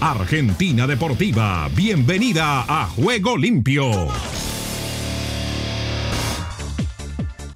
Argentina Deportiva, bienvenida a Juego Limpio.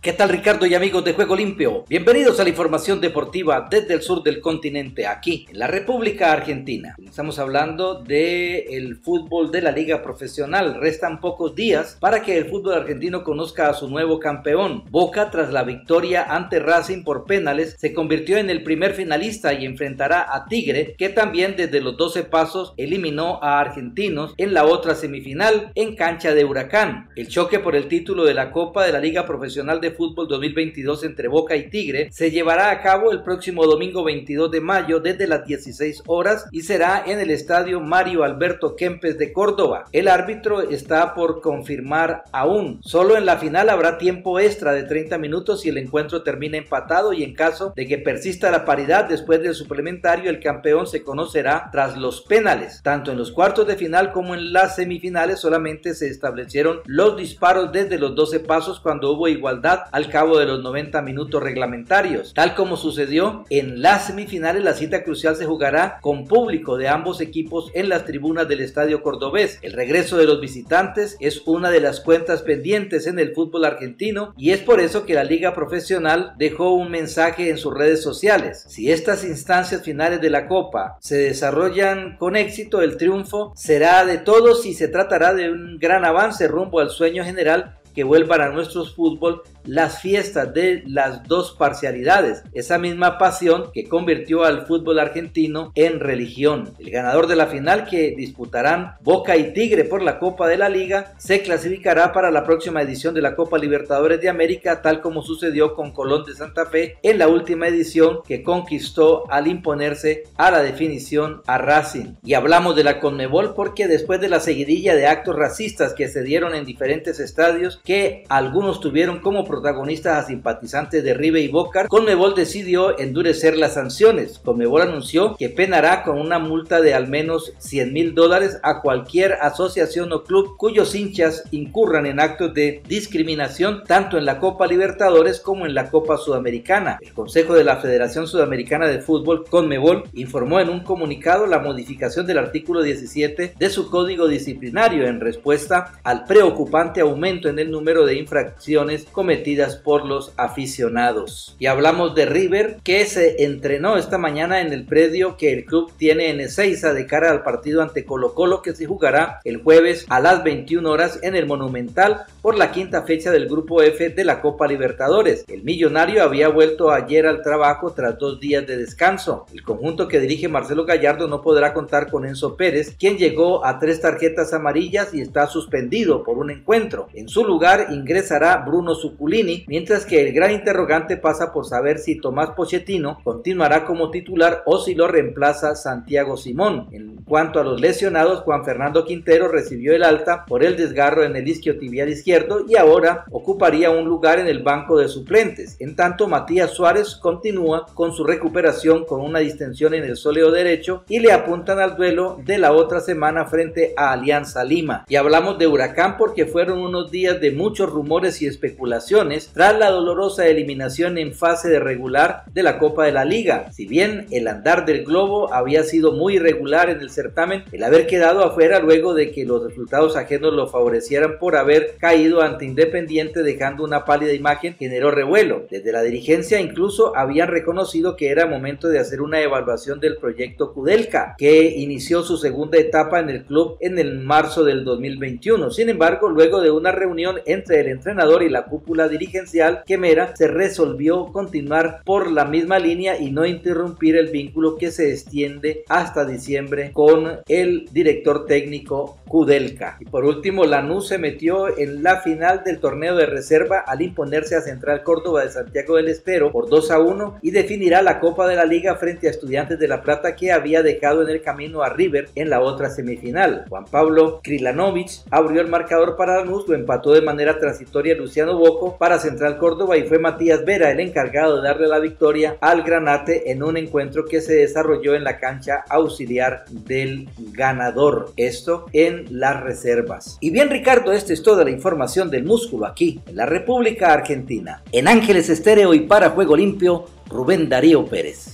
¿Qué tal Ricardo y amigos de Juego Limpio? Bienvenidos a la información deportiva desde el sur del continente, aquí en la República Argentina. Estamos hablando del el fútbol de la liga profesional. Restan pocos días para que el fútbol argentino conozca a su nuevo campeón. Boca, tras la victoria ante Racing por penales, se convirtió en el primer finalista y enfrentará a Tigre, que también desde los 12 pasos eliminó a Argentinos en la otra semifinal en cancha de Huracán. El choque por el título de la Copa de la Liga Profesional de Fútbol 2022 entre Boca y Tigre se llevará a cabo el próximo domingo 22 de mayo desde las 16 horas y será en el estadio Mario Alberto Kempes de Córdoba. El árbitro está por confirmar aún. Solo en la final habrá tiempo extra de 30 minutos si el encuentro termina empatado y en caso de que persista la paridad después del suplementario el campeón se conocerá tras los penales. Tanto en los cuartos de final como en las semifinales solamente se establecieron los disparos desde los 12 pasos cuando hubo igualdad al cabo de los 90 minutos reglamentarios. Tal como sucedió en las semifinales, la cita crucial se jugará con público de ambos equipos en las tribunas del Estadio Cordobés. El regreso de los visitantes es una de las cuentas pendientes en el fútbol argentino y es por eso que la liga profesional dejó un mensaje en sus redes sociales. Si estas instancias finales de la Copa se desarrollan con éxito, el triunfo será de todos y se tratará de un gran avance rumbo al sueño general que vuelvan a nuestro fútbol las fiestas de las dos parcialidades, esa misma pasión que convirtió al fútbol argentino en religión. El ganador de la final que disputarán Boca y Tigre por la Copa de la Liga se clasificará para la próxima edición de la Copa Libertadores de América, tal como sucedió con Colón de Santa Fe en la última edición que conquistó al imponerse a la definición a Racing. Y hablamos de la Conmebol porque después de la seguidilla de actos racistas que se dieron en diferentes estadios, que algunos tuvieron como protagonistas a simpatizantes de River y Boca, Conmebol decidió endurecer las sanciones. Conmebol anunció que penará con una multa de al menos 100 mil dólares a cualquier asociación o club cuyos hinchas incurran en actos de discriminación tanto en la Copa Libertadores como en la Copa Sudamericana. El Consejo de la Federación Sudamericana de Fútbol, Conmebol, informó en un comunicado la modificación del artículo 17 de su código disciplinario en respuesta al preocupante aumento en el número de infracciones cometidas por los aficionados. Y hablamos de River, que se entrenó esta mañana en el predio que el club tiene en Ezeiza de cara al partido ante Colo Colo que se jugará el jueves a las 21 horas en el Monumental por la quinta fecha del Grupo F de la Copa Libertadores. El millonario había vuelto ayer al trabajo tras dos días de descanso. El conjunto que dirige Marcelo Gallardo no podrá contar con Enzo Pérez, quien llegó a tres tarjetas amarillas y está suspendido por un encuentro. En su lugar ingresará Bruno Suculini mientras que el gran interrogante pasa por saber si Tomás Pochettino continuará como titular o si lo reemplaza Santiago Simón. En cuanto a los lesionados, Juan Fernando Quintero recibió el alta por el desgarro en el isquiotibial izquierdo y ahora ocuparía un lugar en el banco de suplentes. En tanto, Matías Suárez continúa con su recuperación con una distensión en el sóleo derecho y le apuntan al duelo de la otra semana frente a Alianza Lima. Y hablamos de Huracán porque fueron unos días de muchos rumores y especulaciones tras la dolorosa eliminación en fase de regular de la Copa de la Liga. Si bien el andar del globo había sido muy irregular en el certamen, el haber quedado afuera luego de que los resultados ajenos lo favorecieran por haber caído ante Independiente dejando una pálida imagen generó revuelo. Desde la dirigencia incluso habían reconocido que era momento de hacer una evaluación del proyecto Kudelka, que inició su segunda etapa en el club en el marzo del 2021. Sin embargo, luego de una reunión entre el entrenador y la cúpula dirigencial, Quemera se resolvió continuar por la misma línea y no interrumpir el vínculo que se extiende hasta diciembre con el director técnico Kudelka. Y por último, Lanús se metió en la final del torneo de reserva al imponerse a Central Córdoba de Santiago del Estero por 2 a 1 y definirá la Copa de la Liga frente a Estudiantes de La Plata que había dejado en el camino a River en la otra semifinal. Juan Pablo Krilanovich abrió el marcador para Lanús, lo empató de manera transitoria Luciano Boco para Central Córdoba y fue Matías Vera el encargado de darle la victoria al Granate en un encuentro que se desarrolló en la cancha auxiliar del ganador. Esto en las reservas. Y bien Ricardo, esta es toda la información del músculo aquí en la República Argentina. En Ángeles Estéreo y para Juego Limpio, Rubén Darío Pérez.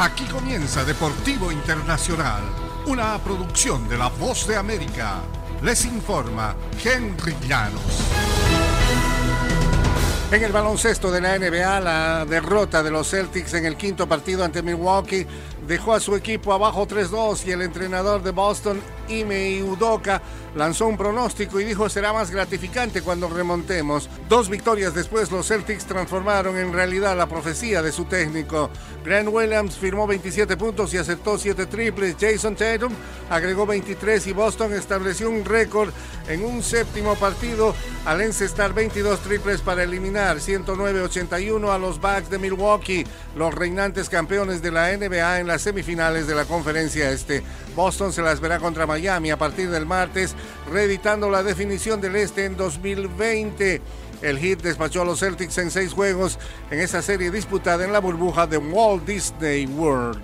Aquí comienza Deportivo Internacional, una producción de La Voz de América. Les informa Henry Llanos. En el baloncesto de la NBA, la derrota de los Celtics en el quinto partido ante Milwaukee dejó a su equipo abajo 3-2 y el entrenador de Boston, Ime Udoka, lanzó un pronóstico y dijo será más gratificante cuando remontemos. Dos victorias después los Celtics transformaron en realidad la profecía de su técnico. Grant Williams firmó 27 puntos y aceptó 7 triples. Jason Tatum agregó 23 y Boston estableció un récord en un séptimo partido al encestar 22 triples para eliminar 109-81 a los Bucks de Milwaukee, los reinantes campeones de la NBA en las semifinales de la conferencia este. Boston se las verá contra Miami a partir del martes, reeditando la definición del este en 2020. El Heat despachó a los Celtics en seis juegos en esa serie disputada en la burbuja de Walt Disney World.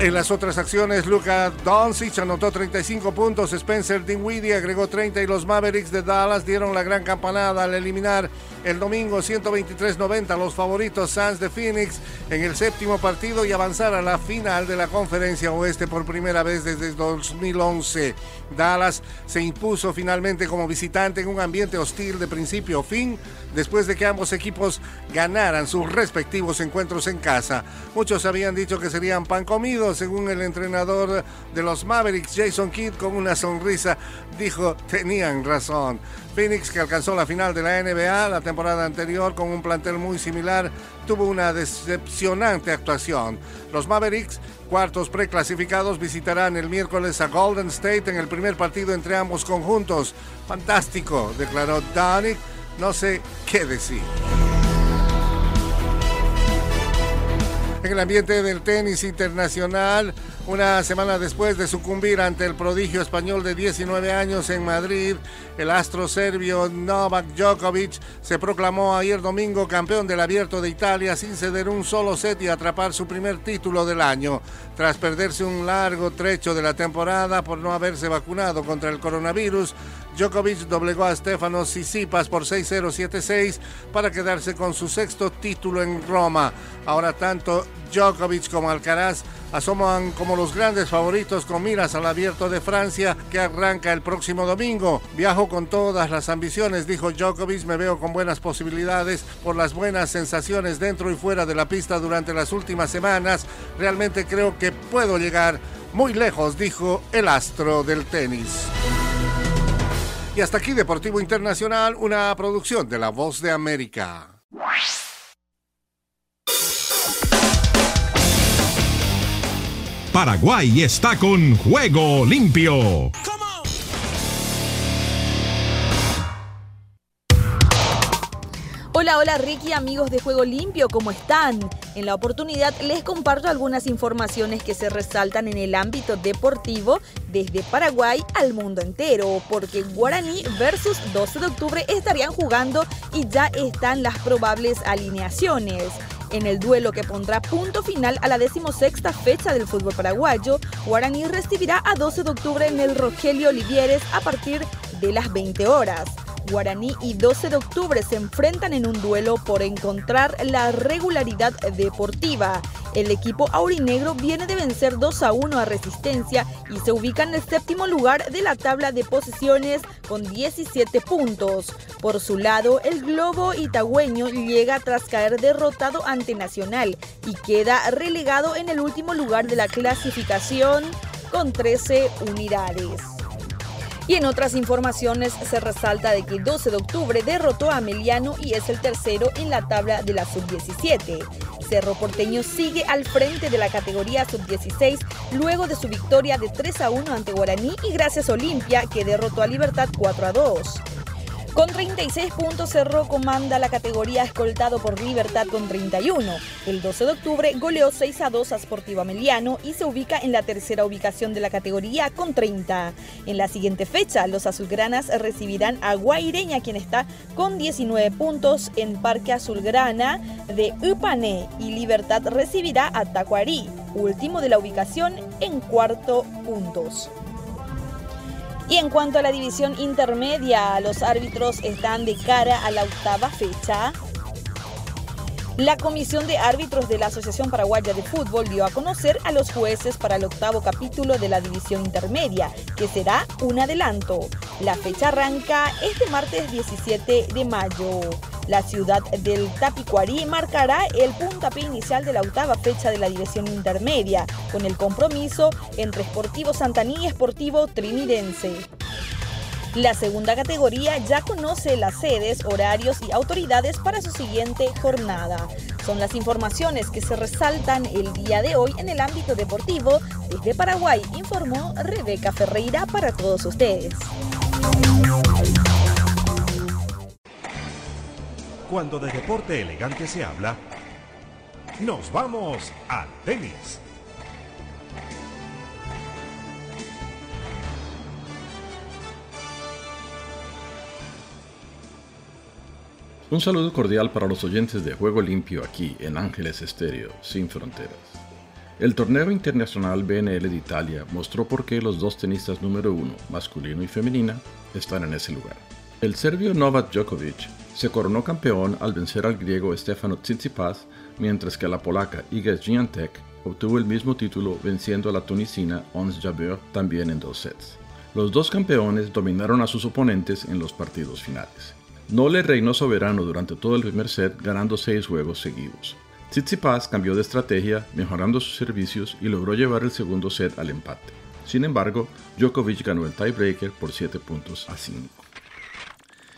En las otras acciones, Luka Doncic anotó 35 puntos, Spencer Dinwiddie agregó 30 y los Mavericks de Dallas dieron la gran campanada al eliminar el domingo 123-90 los favoritos Suns de Phoenix en el séptimo partido y avanzar a la final de la conferencia oeste por primera vez desde 2011. Dallas se impuso finalmente como visitante en un ambiente hostil de principio a fin después de que ambos equipos ganaran sus respectivos encuentros en casa. Muchos habían dicho que serían pan comido, según el entrenador de los Mavericks, Jason Kidd, con una sonrisa, dijo, tenían razón. Phoenix, que alcanzó la final de la NBA la temporada anterior con un plantel muy similar, tuvo una decepcionante actuación. Los Mavericks, cuartos preclasificados, visitarán el miércoles a Golden State en el primer partido entre ambos conjuntos. Fantástico, declaró Danik. No sé qué decir. En el ambiente del tenis internacional, una semana después de sucumbir ante el prodigio español de 19 años en Madrid, el astro serbio Novak Djokovic se proclamó ayer domingo campeón del Abierto de Italia sin ceder un solo set y atrapar su primer título del año, tras perderse un largo trecho de la temporada por no haberse vacunado contra el coronavirus. Djokovic doblegó a Stefano Tsitsipas por 6-0-7-6 para quedarse con su sexto título en Roma. Ahora tanto Djokovic como Alcaraz asoman como los grandes favoritos con miras al abierto de Francia que arranca el próximo domingo. Viajo con todas las ambiciones, dijo Djokovic, me veo con buenas posibilidades por las buenas sensaciones dentro y fuera de la pista durante las últimas semanas. Realmente creo que puedo llegar muy lejos, dijo el astro del tenis. Y hasta aquí Deportivo Internacional, una producción de La Voz de América. Paraguay está con Juego Limpio. Hola, hola Ricky, amigos de Juego Limpio, ¿cómo están? En la oportunidad les comparto algunas informaciones que se resaltan en el ámbito deportivo desde Paraguay al mundo entero, porque Guaraní versus 12 de octubre estarían jugando y ya están las probables alineaciones. En el duelo que pondrá punto final a la decimosexta fecha del fútbol paraguayo, Guaraní recibirá a 12 de octubre en el Rogelio Olivieres a partir de las 20 horas. Guaraní y 12 de octubre se enfrentan en un duelo por encontrar la regularidad deportiva. El equipo aurinegro viene de vencer 2 a 1 a Resistencia y se ubica en el séptimo lugar de la tabla de posiciones con 17 puntos. Por su lado, el globo itagüeño llega tras caer derrotado ante Nacional y queda relegado en el último lugar de la clasificación con 13 unidades. Y en otras informaciones se resalta de que el 12 de octubre derrotó a Meliano y es el tercero en la tabla de la sub-17. Cerro Porteño sigue al frente de la categoría sub-16 luego de su victoria de 3 a 1 ante Guaraní y gracias a Olimpia que derrotó a Libertad 4 a 2. Con 36 puntos Cerro comanda la categoría escoltado por Libertad con 31. El 12 de octubre goleó 6 a 2 a Sportivo Ameliano y se ubica en la tercera ubicación de la categoría con 30. En la siguiente fecha, los azulgranas recibirán a Guaireña, quien está con 19 puntos en Parque Azulgrana de Upané y Libertad recibirá a Tacuarí, último de la ubicación en cuarto puntos. Y en cuanto a la división intermedia, los árbitros están de cara a la octava fecha. La Comisión de Árbitros de la Asociación Paraguaya de Fútbol dio a conocer a los jueces para el octavo capítulo de la División Intermedia, que será un adelanto. La fecha arranca este martes 17 de mayo. La ciudad del Tapicuarí marcará el puntapié inicial de la octava fecha de la División Intermedia, con el compromiso entre Sportivo Santaní y Sportivo Trinidense. La segunda categoría ya conoce las sedes, horarios y autoridades para su siguiente jornada. Son las informaciones que se resaltan el día de hoy en el ámbito deportivo. Desde Paraguay informó Rebeca Ferreira para todos ustedes. Cuando de deporte elegante se habla, nos vamos al tenis. Un saludo cordial para los oyentes de Juego Limpio aquí en Ángeles Estéreo, sin fronteras. El torneo internacional BNL de Italia mostró por qué los dos tenistas número uno, masculino y femenina, están en ese lugar. El serbio Novak Djokovic se coronó campeón al vencer al griego Stefano Tsitsipas, mientras que la polaca Iga Swiatek obtuvo el mismo título venciendo a la tunisina Ons Jabeur también en dos sets. Los dos campeones dominaron a sus oponentes en los partidos finales. Nole reinó soberano durante todo el primer set, ganando seis juegos seguidos. Tsitsipas cambió de estrategia, mejorando sus servicios y logró llevar el segundo set al empate. Sin embargo, Djokovic ganó el tiebreaker por 7 puntos a 5.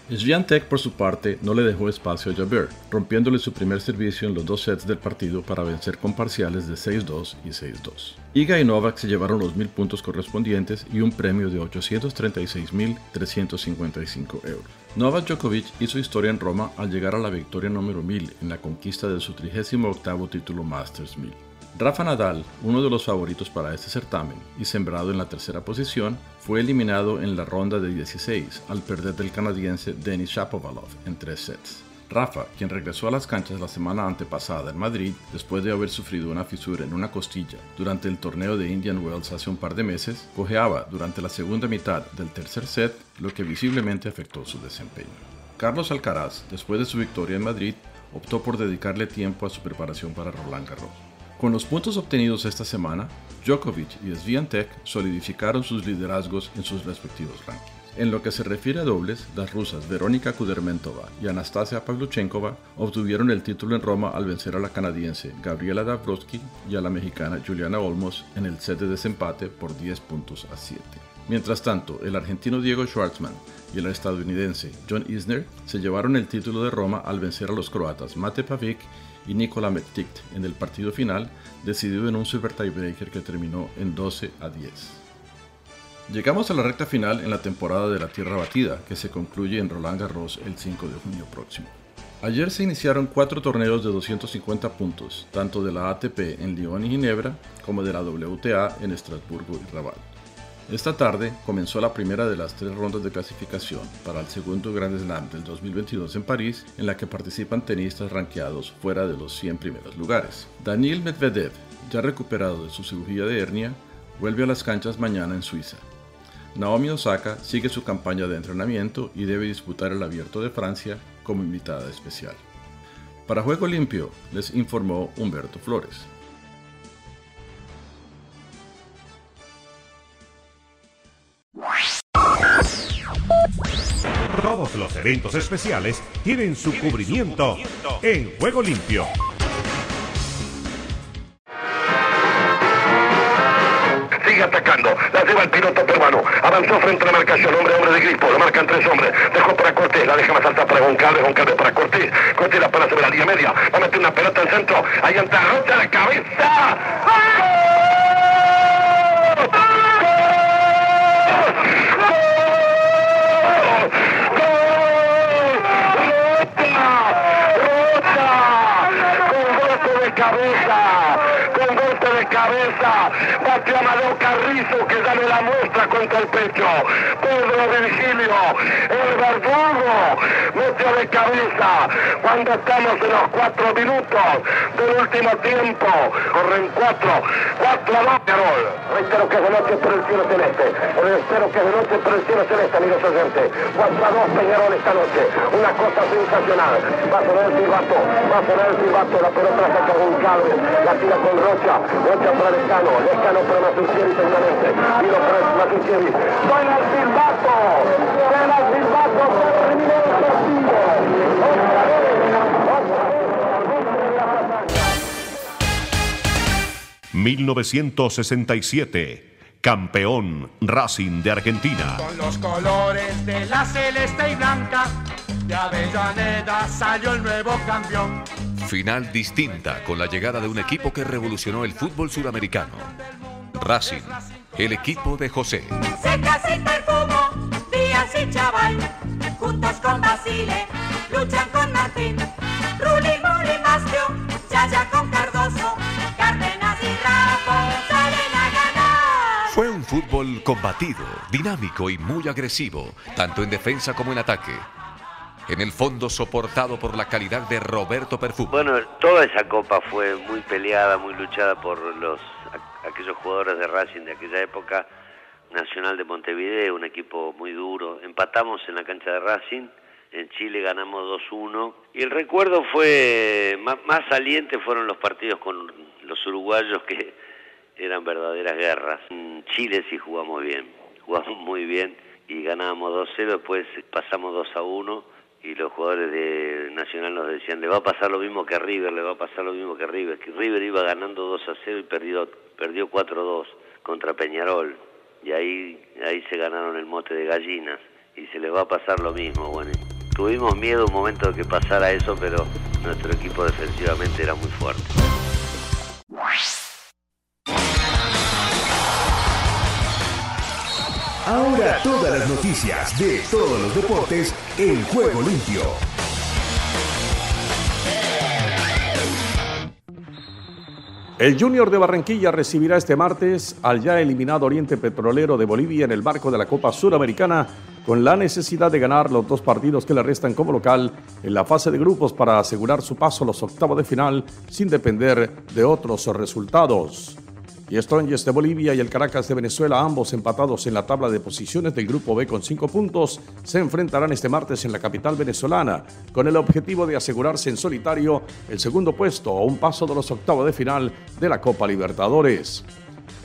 Sviantek, por su parte, no le dejó espacio a Jabeur, rompiéndole su primer servicio en los dos sets del partido para vencer con parciales de 6-2 y 6-2. Iga y Novak se llevaron los mil puntos correspondientes y un premio de 836.355 euros. Novak Djokovic hizo historia en Roma al llegar a la victoria número 1000 en la conquista de su 38 título Masters 1000. Rafa Nadal, uno de los favoritos para este certamen y sembrado en la tercera posición, fue eliminado en la ronda de 16 al perder del canadiense Denis Shapovalov en tres sets. Rafa, quien regresó a las canchas la semana antepasada en Madrid después de haber sufrido una fisura en una costilla durante el torneo de Indian Wells hace un par de meses, cojeaba durante la segunda mitad del tercer set, lo que visiblemente afectó su desempeño. Carlos Alcaraz, después de su victoria en Madrid, optó por dedicarle tiempo a su preparación para Roland Garros. Con los puntos obtenidos esta semana, Djokovic y Sviantek solidificaron sus liderazgos en sus respectivos rankings. En lo que se refiere a dobles, las rusas Verónica Kudermentova y Anastasia Pavluchenkova obtuvieron el título en Roma al vencer a la canadiense Gabriela Dabrowski y a la mexicana Juliana Olmos en el set de desempate por 10 puntos a 7. Mientras tanto, el argentino Diego Schwartzman y el estadounidense John Isner se llevaron el título de Roma al vencer a los croatas Mate Pavic y Nikola Mektikt en el partido final, decidido en un super tiebreaker que terminó en 12 a 10. Llegamos a la recta final en la temporada de la Tierra Batida, que se concluye en Roland Garros el 5 de junio próximo. Ayer se iniciaron cuatro torneos de 250 puntos, tanto de la ATP en Lyon y Ginebra como de la WTA en Estrasburgo y Rabat. Esta tarde comenzó la primera de las tres rondas de clasificación para el segundo Grand Slam del 2022 en París, en la que participan tenistas rankeados fuera de los 100 primeros lugares. Daniel Medvedev, ya recuperado de su cirugía de hernia, vuelve a las canchas mañana en Suiza. Naomi Osaka sigue su campaña de entrenamiento y debe disputar el Abierto de Francia como invitada especial. Para Juego Limpio, les informó Humberto Flores. Los eventos especiales tienen su cubrimiento en Juego Limpio. Sigue atacando, la lleva el piloto peruano, avanzó frente a la marcación, hombre, hombre de gripo, lo marcan tres hombres, dejó para Cortés, la deja más alta para Goncalves, Goncalves para Cortés, Cortés la para sobre la línea media, va a meter una pelota al centro, ahí entra Rocha la cabeza, cabeza, cabeza. Bate Carrizo que dale la muestra contra el pecho. Pedro Virgilio, el verdugo, metió de cabeza. Cuando estamos en los cuatro minutos del último tiempo, corren cuatro, cuatro a dos. Reitero que es de noche por el cielo celeste. Espero que es de noche por el cielo celeste, amigos oyentes. Cuatro a dos, Peñarol esta noche. Una cosa sensacional. Va a poner el silbato, va a poner el silbato, la pelota saca cable, la tira con Rocha, Para Lescano, Lescano para. Y. Suena el silbato, suena el silbato, terminó el partido. Otra vez, otra vez, 1967. Campeón Racing de Argentina. Con los colores de la celeste y blanca, de Avellaneda salió el nuevo campeón. Final distinta con la llegada de un equipo que revolucionó el fútbol sudamericano. Racing, el equipo de José. Secas y perfumo, Díaz y Chaval, juntos con Basile, luchan con Martín, Ruli, Muri, Mastio, Yaya con Cardoso, Cárdenas y Rafa salen a ganar. Fue un fútbol combatido, dinámico y muy agresivo, tanto en defensa como en ataque. En el fondo soportado por la calidad de Roberto Perfumo. Bueno, toda esa copa fue muy peleada, muy luchada por los aquellos jugadores de Racing de aquella época. Nacional de Montevideo, un equipo muy duro. Empatamos en la cancha de Racing. En Chile ganamos 2-1. Y el recuerdo fue más, más saliente fueron los partidos con los uruguayos que eran verdaderas guerras. En Chile sí jugamos bien, jugamos muy bien y ganábamos 2-0, después pasamos 2-1 y los jugadores de Nacional nos decían, le va a pasar lo mismo que a River, le va a pasar lo mismo que a River, que River iba ganando 2-0 y perdió, perdió 4-2 contra Peñarol y ahí, ahí se ganaron el mote de gallinas y se les va a pasar lo mismo. Bueno, tuvimos miedo un momento de que pasara eso, pero nuestro equipo defensivamente era muy fuerte. Ahora todas las noticias de todos los deportes en juego limpio. El Junior de Barranquilla recibirá este martes al ya eliminado Oriente Petrolero de Bolivia en el marco de la Copa Suramericana con la necesidad de ganar los dos partidos que le restan como local en la fase de grupos para asegurar su paso a los octavos de final sin depender de otros resultados. Y Strongest de Bolivia y el Caracas de Venezuela, ambos empatados en la tabla de posiciones del Grupo B con cinco puntos, se enfrentarán este martes en la capital venezolana con el objetivo de asegurarse en solitario el segundo puesto a un paso de los octavos de final de la Copa Libertadores.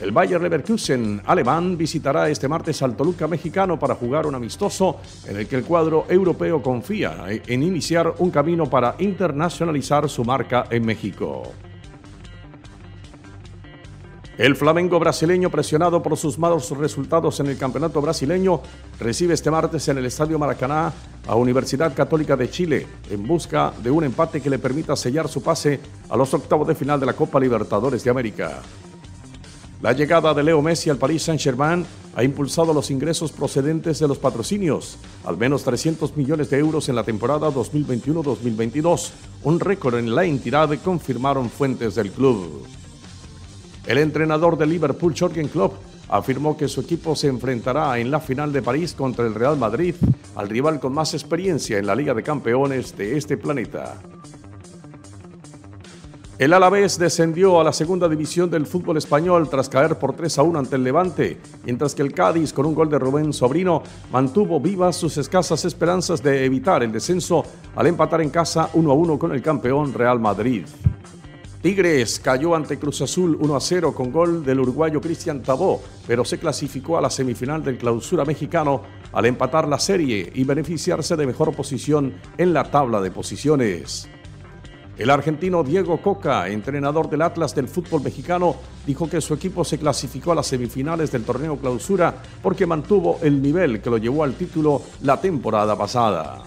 El Bayer Leverkusen alemán visitará este martes al Toluca mexicano para jugar un amistoso en el que el cuadro europeo confía en iniciar un camino para internacionalizar su marca en México. El Flamengo brasileño, presionado por sus malos resultados en el campeonato brasileño, recibe este martes en el Estadio Maracaná a Universidad Católica de Chile en busca de un empate que le permita sellar su pase a los octavos de final de la Copa Libertadores de América. La llegada de Leo Messi al Paris Saint-Germain ha impulsado los ingresos procedentes de los patrocinios, al menos 300 millones de euros en la temporada 2021-2022, un récord en la entidad, confirmaron fuentes del club. El entrenador de Liverpool, Jürgen Klopp, afirmó que su equipo se enfrentará en la final de París contra el Real Madrid, al rival con más experiencia en la Liga de Campeones de este planeta. El Alavés descendió a la segunda división del fútbol español tras caer por 3 a 1 ante el Levante, mientras que el Cádiz, con un gol de Rubén Sobrino, mantuvo vivas sus escasas esperanzas de evitar el descenso al empatar en casa 1 a 1 con el campeón Real Madrid. Tigres cayó ante Cruz Azul 1 a 0 con gol del uruguayo Cristian Tabó, pero se clasificó a la semifinal del clausura mexicano al empatar la serie y beneficiarse de mejor posición en la tabla de posiciones. El argentino Diego Coca, entrenador del Atlas del fútbol mexicano, dijo que su equipo se clasificó a las semifinales del torneo clausura porque mantuvo el nivel que lo llevó al título la temporada pasada.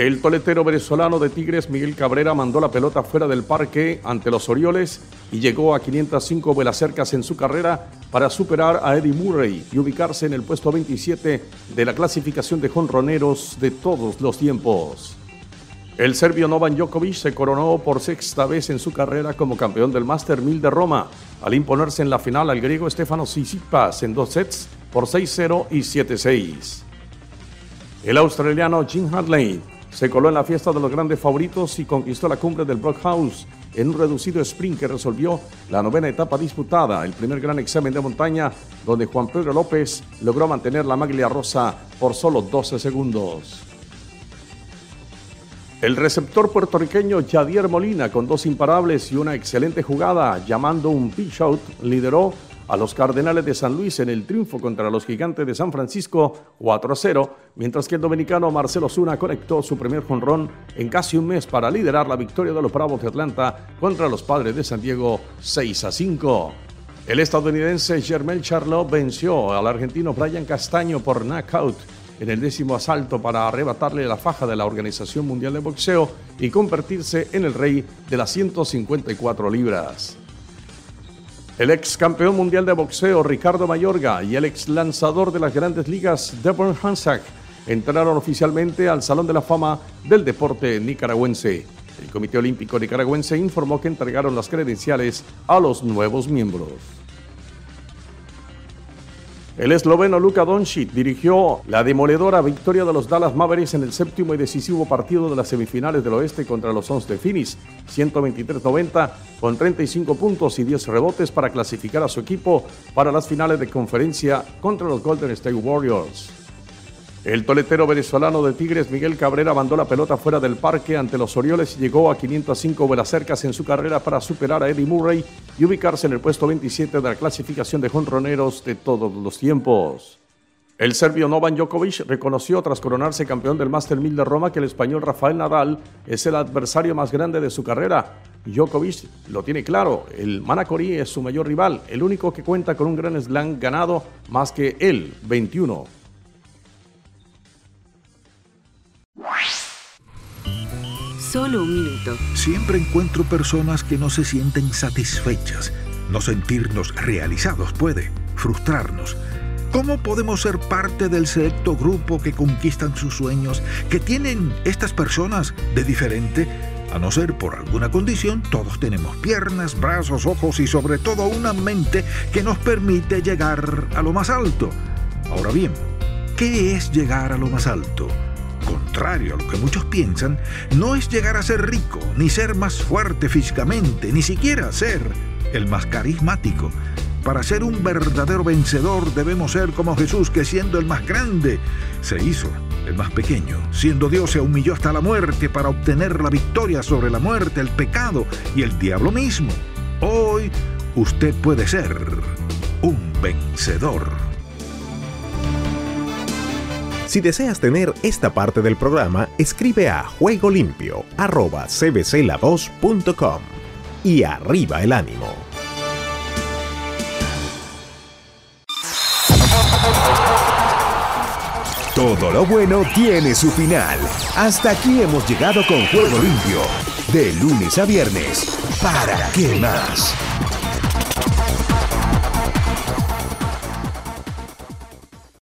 El toletero venezolano de Tigres, Miguel Cabrera, mandó la pelota fuera del parque ante los Orioles y llegó a 505 vuelas cercas en su carrera para superar a Eddie Murray y ubicarse en el puesto 27 de la clasificación de jonroneros de todos los tiempos. El serbio Novan Djokovic se coronó por sexta vez en su carrera como campeón del Master 1000 de Roma, al imponerse en la final al griego Stefano Tsitsipas en dos sets por 6-0 y 7-6. El australiano Jim Hadley se coló en la fiesta de los grandes favoritos y conquistó la cumbre del Brockhouse en un reducido sprint que resolvió la novena etapa disputada, el primer gran examen de montaña, donde Juan Pedro López logró mantener la maglia rosa por solo 12 segundos. El receptor puertorriqueño Jadier Molina, con dos imparables y una excelente jugada, llamando un pitch out, lideró a los Cardenales de San Luis en el triunfo contra los Gigantes de San Francisco 4 0, mientras que el dominicano Marcelo Zuna conectó su primer jonrón en casi un mes para liderar la victoria de los Bravos de Atlanta contra los Padres de San Diego 6 a 5. El estadounidense Germel Charlot venció al argentino Brian Castaño por knockout en el décimo asalto para arrebatarle la faja de la Organización Mundial de Boxeo y convertirse en el rey de las 154 libras. El ex campeón mundial de boxeo Ricardo Mayorga y el ex lanzador de las grandes ligas Devon Hansack entraron oficialmente al Salón de la Fama del Deporte Nicaragüense. El Comité Olímpico Nicaragüense informó que entregaron las credenciales a los nuevos miembros. El esloveno Luka Doncic dirigió la demoledora victoria de los Dallas Mavericks en el séptimo y decisivo partido de las semifinales del oeste contra los Suns de Phoenix, 123-90, con 35 puntos y 10 rebotes para clasificar a su equipo para las finales de conferencia contra los Golden State Warriors. El toletero venezolano de Tigres, Miguel Cabrera, mandó la pelota fuera del parque ante los Orioles y llegó a 505 vuelas cercas en su carrera para superar a Eddie Murray y ubicarse en el puesto 27 de la clasificación de jonroneros de todos los tiempos. El serbio Novan Djokovic reconoció tras coronarse campeón del Master 1000 de Roma que el español Rafael Nadal es el adversario más grande de su carrera. Djokovic lo tiene claro, el Manacorí es su mayor rival, el único que cuenta con un gran slam ganado más que él, 21. Solo un minuto. Siempre encuentro personas que no se sienten satisfechas. No sentirnos realizados puede frustrarnos. ¿Cómo podemos ser parte del selecto grupo que conquistan sus sueños? ¿Qué tienen estas personas de diferente? A no ser por alguna condición, todos tenemos piernas, brazos, ojos y sobre todo una mente que nos permite llegar a lo más alto. Ahora bien, ¿qué es llegar a lo más alto? Contrario a lo que muchos piensan, no es llegar a ser rico, ni ser más fuerte físicamente, ni siquiera ser el más carismático. Para ser un verdadero vencedor debemos ser como Jesús, que siendo el más grande, se hizo el más pequeño. Siendo Dios se humilló hasta la muerte para obtener la victoria sobre la muerte, el pecado y el diablo mismo. Hoy usted puede ser un vencedor. Si deseas tener esta parte del programa, escribe a juegolimpio.cbcla2.com y arriba el ánimo. Todo lo bueno tiene su final. Hasta aquí hemos llegado con Juego Limpio. De lunes a viernes. ¿Para qué más?